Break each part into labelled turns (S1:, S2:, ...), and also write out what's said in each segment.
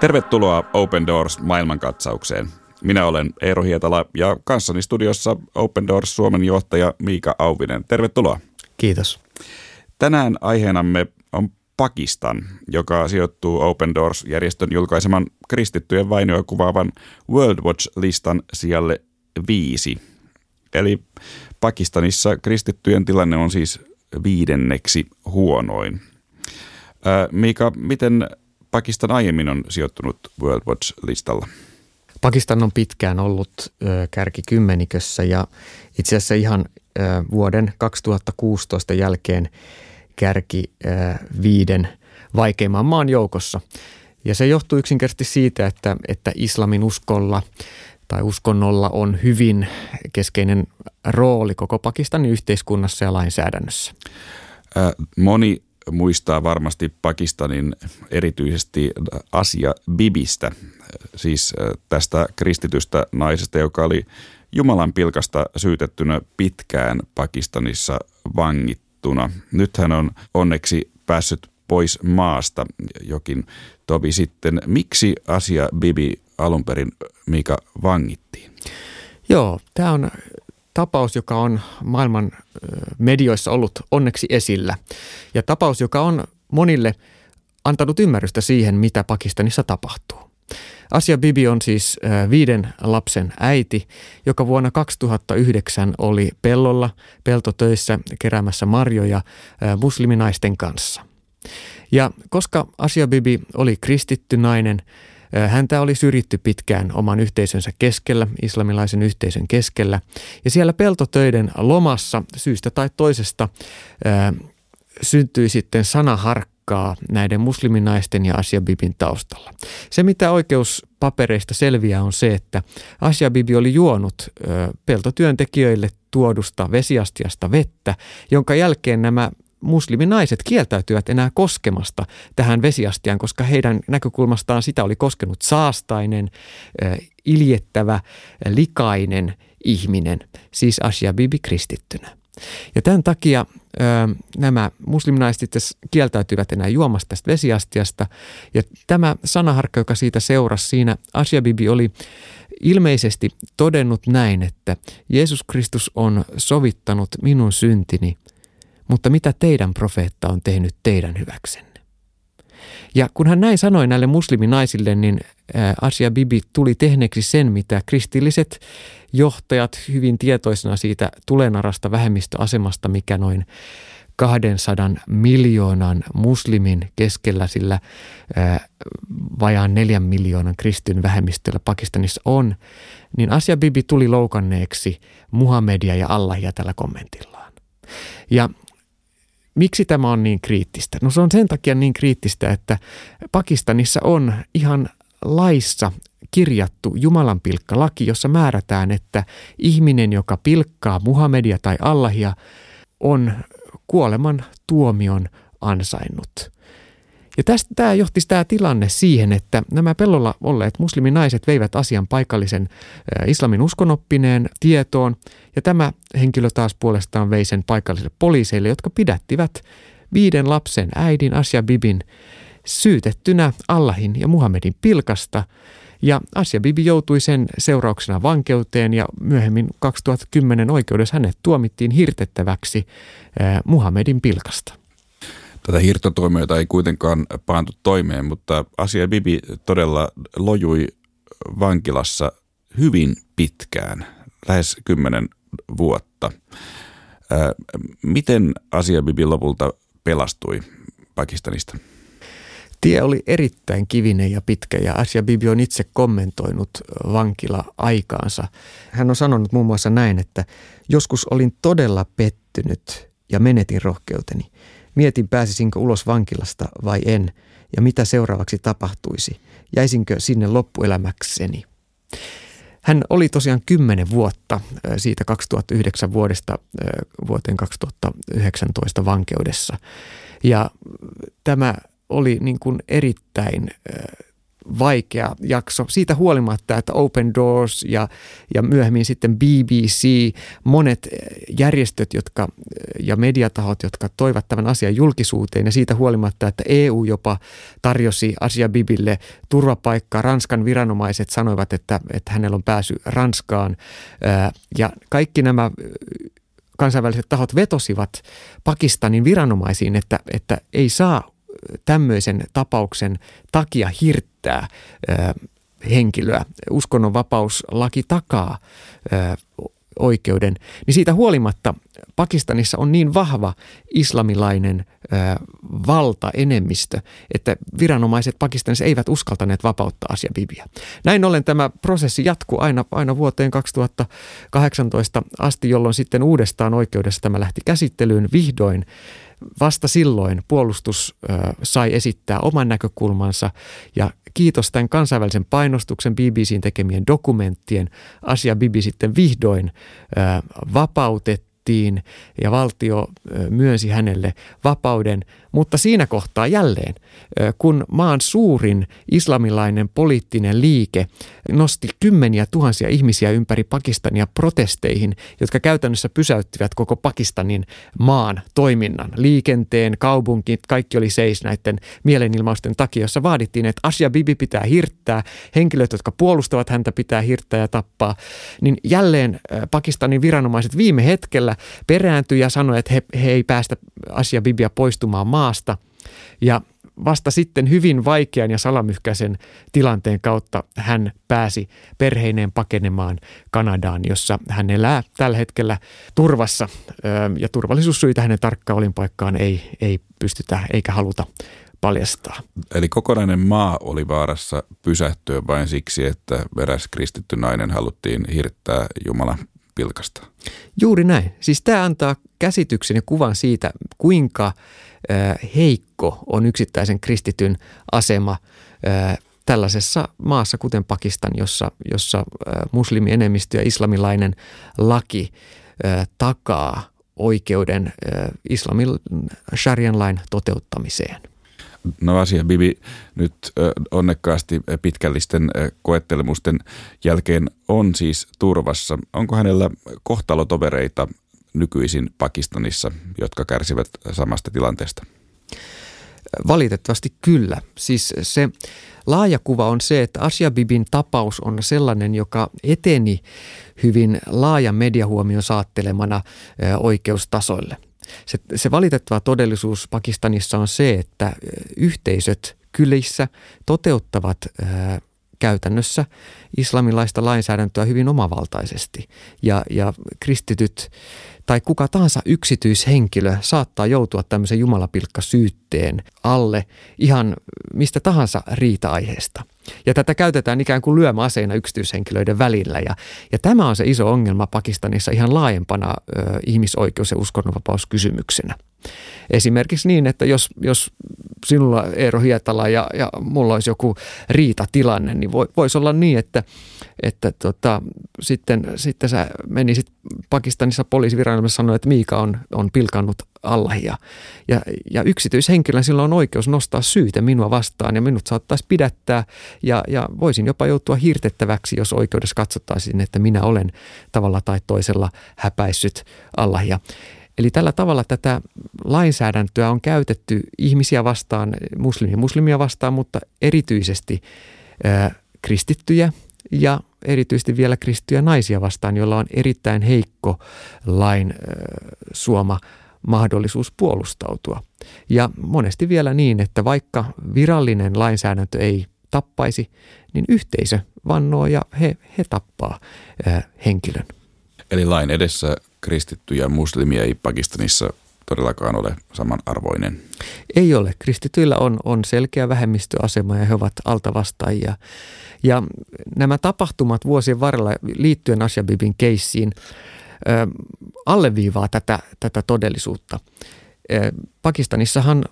S1: Tervetuloa Open Doors maailmankatsaukseen. Minä olen Eero Hietala ja kanssani studiossa Open Doors Suomen johtaja Miika Auvinen. Tervetuloa.
S2: Kiitos.
S1: Tänään aiheenamme on Pakistan, joka sijoittuu Open Doors-järjestön julkaiseman kristittyjen vainoja kuvaavan World Watch-listan sijalle viisi. Eli Pakistanissa kristittyjen tilanne on siis viidenneksi huonoin. Miika, miten Pakistan aiemmin on sijoittunut World Watch-listalla?
S2: Pakistan on pitkään ollut ö, kärkikymmenikössä ja itse asiassa ihan ö, vuoden 2016 jälkeen kärki ö, viiden vaikeimman maan joukossa. Ja se johtuu yksinkertaisesti siitä, että, että islamin uskolla tai uskonnolla on hyvin keskeinen rooli koko Pakistanin yhteiskunnassa ja lainsäädännössä.
S1: Moni muistaa varmasti Pakistanin erityisesti Asia Bibistä, siis tästä kristitystä naisesta, joka oli Jumalan pilkasta syytettynä pitkään Pakistanissa vangittuna. Nyt hän on onneksi päässyt pois maasta jokin tovi sitten. Miksi Asia Bibi alun perin Mika vangittiin?
S2: Joo, tämä on tapaus, joka on maailman medioissa ollut onneksi esillä. Ja tapaus, joka on monille antanut ymmärrystä siihen, mitä Pakistanissa tapahtuu. Asia Bibi on siis viiden lapsen äiti, joka vuonna 2009 oli pellolla, peltotöissä keräämässä marjoja musliminaisten kanssa. Ja koska Asia Bibi oli kristitty nainen, Häntä oli syrjitty pitkään oman yhteisönsä keskellä, islamilaisen yhteisön keskellä. Ja siellä peltotöiden lomassa syystä tai toisesta syntyi sitten sanaharkkaa näiden musliminaisten ja Asia Bibin taustalla. Se, mitä oikeuspapereista selviää, on se, että Asia Bibi oli juonut peltotyöntekijöille tuodusta vesiastiasta vettä, jonka jälkeen nämä musliminaiset kieltäytyvät enää koskemasta tähän vesiastiaan, koska heidän näkökulmastaan sitä oli koskenut saastainen, iljettävä, likainen ihminen, siis Asia Bibi kristittynä. Ja tämän takia ö, nämä musliminaiset kieltäytyivät enää juomasta tästä vesiastiasta. Ja tämä sanaharkka, joka siitä seurasi siinä, Asia Bibi oli ilmeisesti todennut näin, että Jeesus Kristus on sovittanut minun syntini – mutta mitä teidän profeetta on tehnyt teidän hyväksenne? Ja kun hän näin sanoi näille musliminaisille, niin Asia Bibi tuli tehneeksi sen, mitä kristilliset johtajat hyvin tietoisena siitä tulenarasta vähemmistöasemasta, mikä noin 200 miljoonan muslimin keskellä sillä ää, vajaan neljän miljoonan kristyn vähemmistöllä Pakistanissa on, niin Asia Bibi tuli loukanneeksi Muhammedia ja Allahia tällä kommentillaan. Ja Miksi tämä on niin kriittistä? No se on sen takia niin kriittistä, että Pakistanissa on ihan laissa kirjattu Jumalan pilkkalaki, jossa määrätään, että ihminen, joka pilkkaa Muhammedia tai Allahia, on kuoleman tuomion ansainnut. Ja tästä tämä johti tämä tilanne siihen, että nämä pellolla olleet musliminaiset veivät asian paikallisen islamin uskonoppineen tietoon, ja tämä henkilö taas puolestaan vei sen paikallisille poliiseille, jotka pidättivät viiden lapsen äidin Asia Bibin syytettynä Allahin ja Muhammedin pilkasta, ja Asia Bibi joutui sen seurauksena vankeuteen ja myöhemmin 2010 oikeudessa hänet tuomittiin hirtettäväksi Muhammedin pilkasta.
S1: Tätä hirtotoimiota ei kuitenkaan paantu toimeen, mutta asia Bibi todella lojui vankilassa hyvin pitkään, lähes kymmenen vuotta. Miten asia Bibi lopulta pelastui Pakistanista?
S2: Tie oli erittäin kivinen ja pitkä ja Asia Bibi on itse kommentoinut vankila-aikaansa. Hän on sanonut muun muassa näin, että joskus olin todella pettynyt ja menetin rohkeuteni. Mietin pääsisinkö ulos vankilasta vai en ja mitä seuraavaksi tapahtuisi. Jäisinkö sinne loppuelämäkseni. Hän oli tosiaan kymmenen vuotta siitä 2009 vuodesta vuoteen 2019 vankeudessa. Ja tämä oli niin kuin erittäin vaikea jakso. Siitä huolimatta, että Open Doors ja, ja myöhemmin sitten BBC, monet järjestöt jotka, ja mediatahot, jotka toivat tämän asian julkisuuteen ja siitä huolimatta, että EU jopa tarjosi Asia Bibille turvapaikkaa. Ranskan viranomaiset sanoivat, että, että hänellä on pääsy Ranskaan ja kaikki nämä kansainväliset tahot vetosivat Pakistanin viranomaisiin, että, että ei saa tämmöisen tapauksen takia hirttää henkilöä. Uskonnonvapauslaki takaa oikeuden, niin siitä huolimatta Pakistanissa on niin vahva islamilainen ö, valtaenemmistö, että viranomaiset Pakistanissa eivät uskaltaneet vapauttaa Asia Bibiä. Näin ollen tämä prosessi jatkuu aina, aina vuoteen 2018 asti, jolloin sitten uudestaan oikeudessa tämä lähti käsittelyyn vihdoin vasta silloin puolustus sai esittää oman näkökulmansa. Ja kiitos tämän kansainvälisen painostuksen BBCn tekemien dokumenttien. Asia Bibi sitten vihdoin vapautettiin ja valtio myönsi hänelle vapauden, mutta siinä kohtaa jälleen, kun maan suurin islamilainen poliittinen liike nosti kymmeniä tuhansia ihmisiä ympäri Pakistania protesteihin, jotka käytännössä pysäyttivät koko Pakistanin maan toiminnan, liikenteen, kaupunkit, kaikki oli seis näiden mielenilmausten takia, jossa vaadittiin, että Asia Bibi pitää hirttää, henkilöt, jotka puolustavat häntä pitää hirttää ja tappaa, niin jälleen Pakistanin viranomaiset viime hetkellä perääntyi ja sanoi, että he, he ei päästä Asia Bibia poistumaan maasta. Ja vasta sitten hyvin vaikean ja salamyhkäisen tilanteen kautta hän pääsi perheineen pakenemaan Kanadaan, jossa hän elää tällä hetkellä turvassa ja turvallisuussyitä hänen tarkkaan olinpaikkaan ei, ei pystytä eikä haluta paljastaa.
S1: Eli kokonainen maa oli vaarassa pysähtyä vain siksi, että eräs kristitty nainen haluttiin hirttää Jumalan pilkasta.
S2: Juuri näin. Siis tämä antaa käsityksen ja kuvan siitä, kuinka heikko on yksittäisen kristityn asema tällaisessa maassa, kuten Pakistan, jossa, jossa muslimienemmistö ja islamilainen laki takaa oikeuden islamin sharian lain toteuttamiseen.
S1: No asia Bibi nyt onnekkaasti pitkällisten koettelemusten jälkeen on siis turvassa. Onko hänellä kohtalotovereita nykyisin Pakistanissa, jotka kärsivät samasta tilanteesta?
S2: Valitettavasti kyllä. Siis se laaja kuva on se, että Asia Bibin tapaus on sellainen, joka eteni hyvin laajan mediahuomion saattelemana oikeustasoille – se, se valitettava todellisuus Pakistanissa on se, että yhteisöt kylissä toteuttavat ää, käytännössä islamilaista lainsäädäntöä hyvin omavaltaisesti. Ja, ja kristityt tai kuka tahansa yksityishenkilö saattaa joutua tämmöisen jumalapilkkasyytteen alle ihan mistä tahansa riita-aiheesta. Ja tätä käytetään ikään kuin lyömäaseena yksityishenkilöiden välillä. Ja, ja tämä on se iso ongelma Pakistanissa ihan laajempana ö, ihmisoikeus- ja uskonnonvapauskysymyksenä. Esimerkiksi niin, että jos, jos sinulla Eero Hietala ja, ja mulla olisi joku riitatilanne, niin voi, voisi olla niin, että, että tota, sitten, sitten sä menisit Pakistanissa poliisiviranomaisessa sanoa, että Miika on, on pilkannut Allahia. Ja, ja yksityishenkilön sillä on oikeus nostaa syytä minua vastaan ja minut saattaisi pidättää ja, ja voisin jopa joutua hirtettäväksi, jos oikeudessa katsottaisiin, että minä olen tavalla tai toisella häpäissyt Allahia. Eli tällä tavalla tätä lainsäädäntöä on käytetty ihmisiä vastaan, muslimia muslimia vastaan, mutta erityisesti ää, kristittyjä ja erityisesti vielä kristittyjä naisia vastaan, joilla on erittäin heikko lain ää, suoma mahdollisuus puolustautua. Ja monesti vielä niin, että vaikka virallinen lainsäädäntö ei tappaisi, niin yhteisö vannoo ja he, he tappaa ää, henkilön.
S1: Eli lain edessä kristitty ja muslimia ei Pakistanissa todellakaan ole samanarvoinen?
S2: Ei ole. Kristityillä on, on selkeä vähemmistöasema ja he ovat altavastaajia. Ja nämä tapahtumat vuosien varrella liittyen Ashabibin keissiin alleviivaa tätä, tätä todellisuutta. Pakistanissahan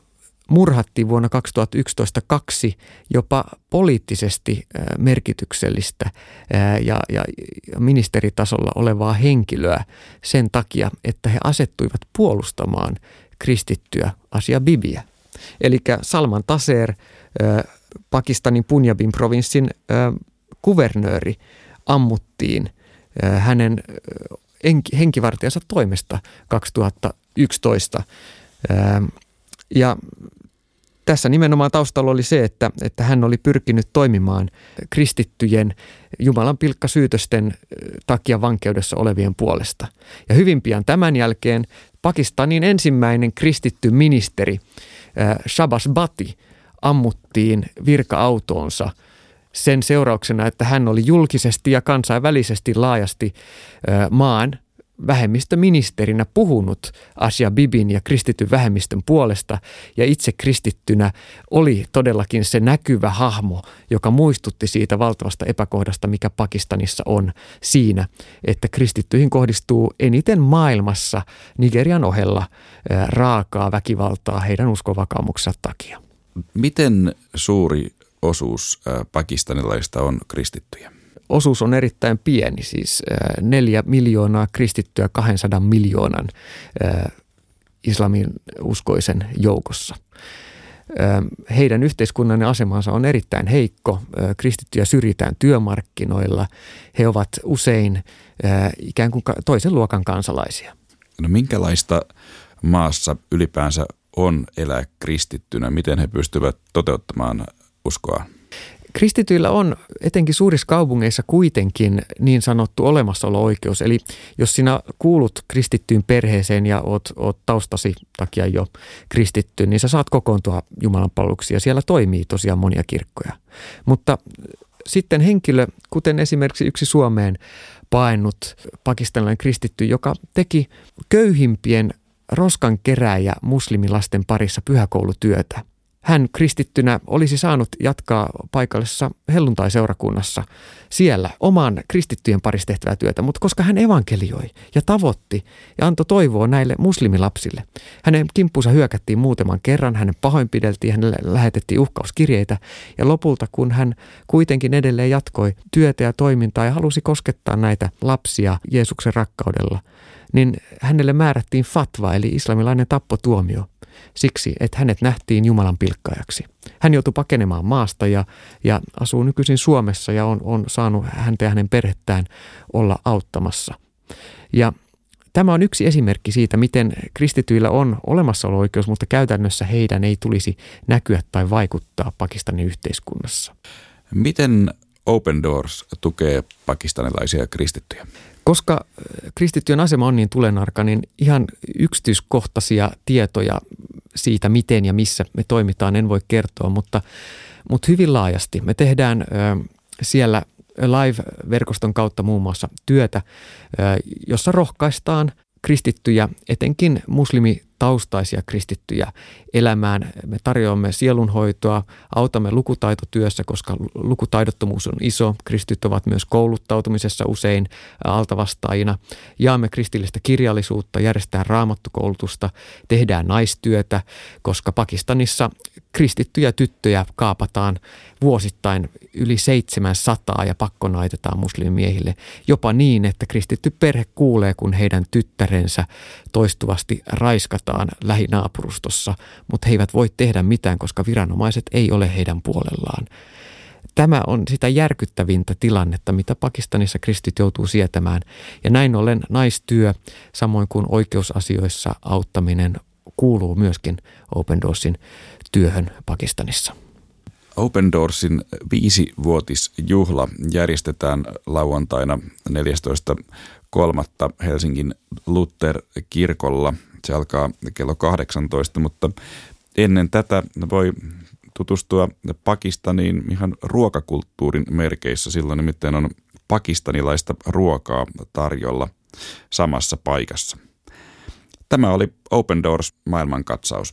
S2: murhattiin vuonna 2011 kaksi jopa poliittisesti merkityksellistä ja, ja ministeritasolla olevaa henkilöä sen takia, että he asettuivat puolustamaan kristittyä Asia Bibiä. Eli Salman Taser, Pakistanin Punjabin provinssin kuvernööri ammuttiin hänen henkivartijansa toimesta 2011. Ja tässä nimenomaan taustalla oli se, että, että hän oli pyrkinyt toimimaan kristittyjen Jumalan pilkkasyytösten takia vankeudessa olevien puolesta. Ja hyvin pian tämän jälkeen Pakistanin ensimmäinen kristitty ministeri Shabas Bati ammuttiin virka-autoonsa sen seurauksena, että hän oli julkisesti ja kansainvälisesti laajasti maan vähemmistöministerinä puhunut Asia Bibin ja kristityn vähemmistön puolesta ja itse kristittynä oli todellakin se näkyvä hahmo, joka muistutti siitä valtavasta epäkohdasta, mikä Pakistanissa on siinä, että kristittyihin kohdistuu eniten maailmassa Nigerian ohella raakaa väkivaltaa heidän uskovakaumuksensa takia.
S1: Miten suuri osuus pakistanilaista on kristittyjä?
S2: Osuus on erittäin pieni, siis neljä miljoonaa kristittyä 200 miljoonan islamin uskoisen joukossa. Heidän yhteiskunnallinen asemansa on erittäin heikko. Kristittyjä syrjitään työmarkkinoilla. He ovat usein ikään kuin toisen luokan kansalaisia.
S1: No minkälaista maassa ylipäänsä on elää kristittynä? Miten he pystyvät toteuttamaan uskoa?
S2: Kristityillä on etenkin suurissa kaupungeissa kuitenkin niin sanottu olemassaolo-oikeus. Eli jos sinä kuulut kristittyyn perheeseen ja oot, oot taustasi takia jo kristitty, niin sä saat kokoontua Jumalan palveluksia. Siellä toimii tosiaan monia kirkkoja. Mutta sitten henkilö, kuten esimerkiksi yksi Suomeen paennut pakistanilainen kristitty, joka teki köyhimpien roskan keräjä muslimilasten parissa pyhäkoulutyötä – hän kristittynä olisi saanut jatkaa paikallisessa helluntai-seurakunnassa siellä oman kristittyjen parissa tehtävää työtä, mutta koska hän evankelioi ja tavoitti ja antoi toivoa näille muslimilapsille, hänen kimppuunsa hyökättiin muutaman kerran, hänen pahoinpideltiin, hänelle lähetettiin uhkauskirjeitä. Ja lopulta kun hän kuitenkin edelleen jatkoi työtä ja toimintaa ja halusi koskettaa näitä lapsia Jeesuksen rakkaudella, niin hänelle määrättiin fatva eli islamilainen tappotuomio – siksi, että hänet nähtiin Jumalan pilkkajaksi. Hän joutui pakenemaan maasta ja, ja asuu nykyisin Suomessa ja on, on saanut häntä ja hänen perhettään olla auttamassa. Ja Tämä on yksi esimerkki siitä, miten kristityillä on olemassaolo-oikeus, mutta käytännössä heidän ei tulisi näkyä tai vaikuttaa Pakistanin yhteiskunnassa.
S1: Miten Open Doors tukee pakistanilaisia kristittyjä?
S2: Koska kristittyjen asema on niin tulenarka, niin ihan yksityiskohtaisia tietoja siitä, miten ja missä me toimitaan, en voi kertoa, mutta, mutta hyvin laajasti. Me tehdään siellä live-verkoston kautta muun muassa työtä, jossa rohkaistaan kristittyjä, etenkin muslimi taustaisia kristittyjä elämään. Me tarjoamme sielunhoitoa, autamme lukutaitotyössä, koska lukutaidottomuus on iso. Kristityt ovat myös kouluttautumisessa usein altavastaajina. Jaamme kristillistä kirjallisuutta, järjestetään raamattukoulutusta, tehdään naistyötä, koska Pakistanissa kristittyjä tyttöjä kaapataan vuosittain yli 700 ja pakkonaitetaan muslimimiehille. Jopa niin, että kristitty perhe kuulee, kun heidän tyttärensä toistuvasti raiskataan lähinaapurustossa, mutta he eivät voi tehdä mitään, koska viranomaiset ei ole heidän puolellaan. Tämä on sitä järkyttävintä tilannetta, mitä Pakistanissa kristit joutuu sietämään. Ja näin ollen naistyö, samoin kuin oikeusasioissa auttaminen, kuuluu myöskin Open Doorsin työhön Pakistanissa.
S1: Open Doorsin viisivuotisjuhla järjestetään lauantaina 14.3. Helsingin Luther-kirkolla. Se alkaa kello 18, mutta ennen tätä voi tutustua Pakistaniin ihan ruokakulttuurin merkeissä. Silloin nimittäin on pakistanilaista ruokaa tarjolla samassa paikassa. Tämä oli Open Doors maailmankatsaus.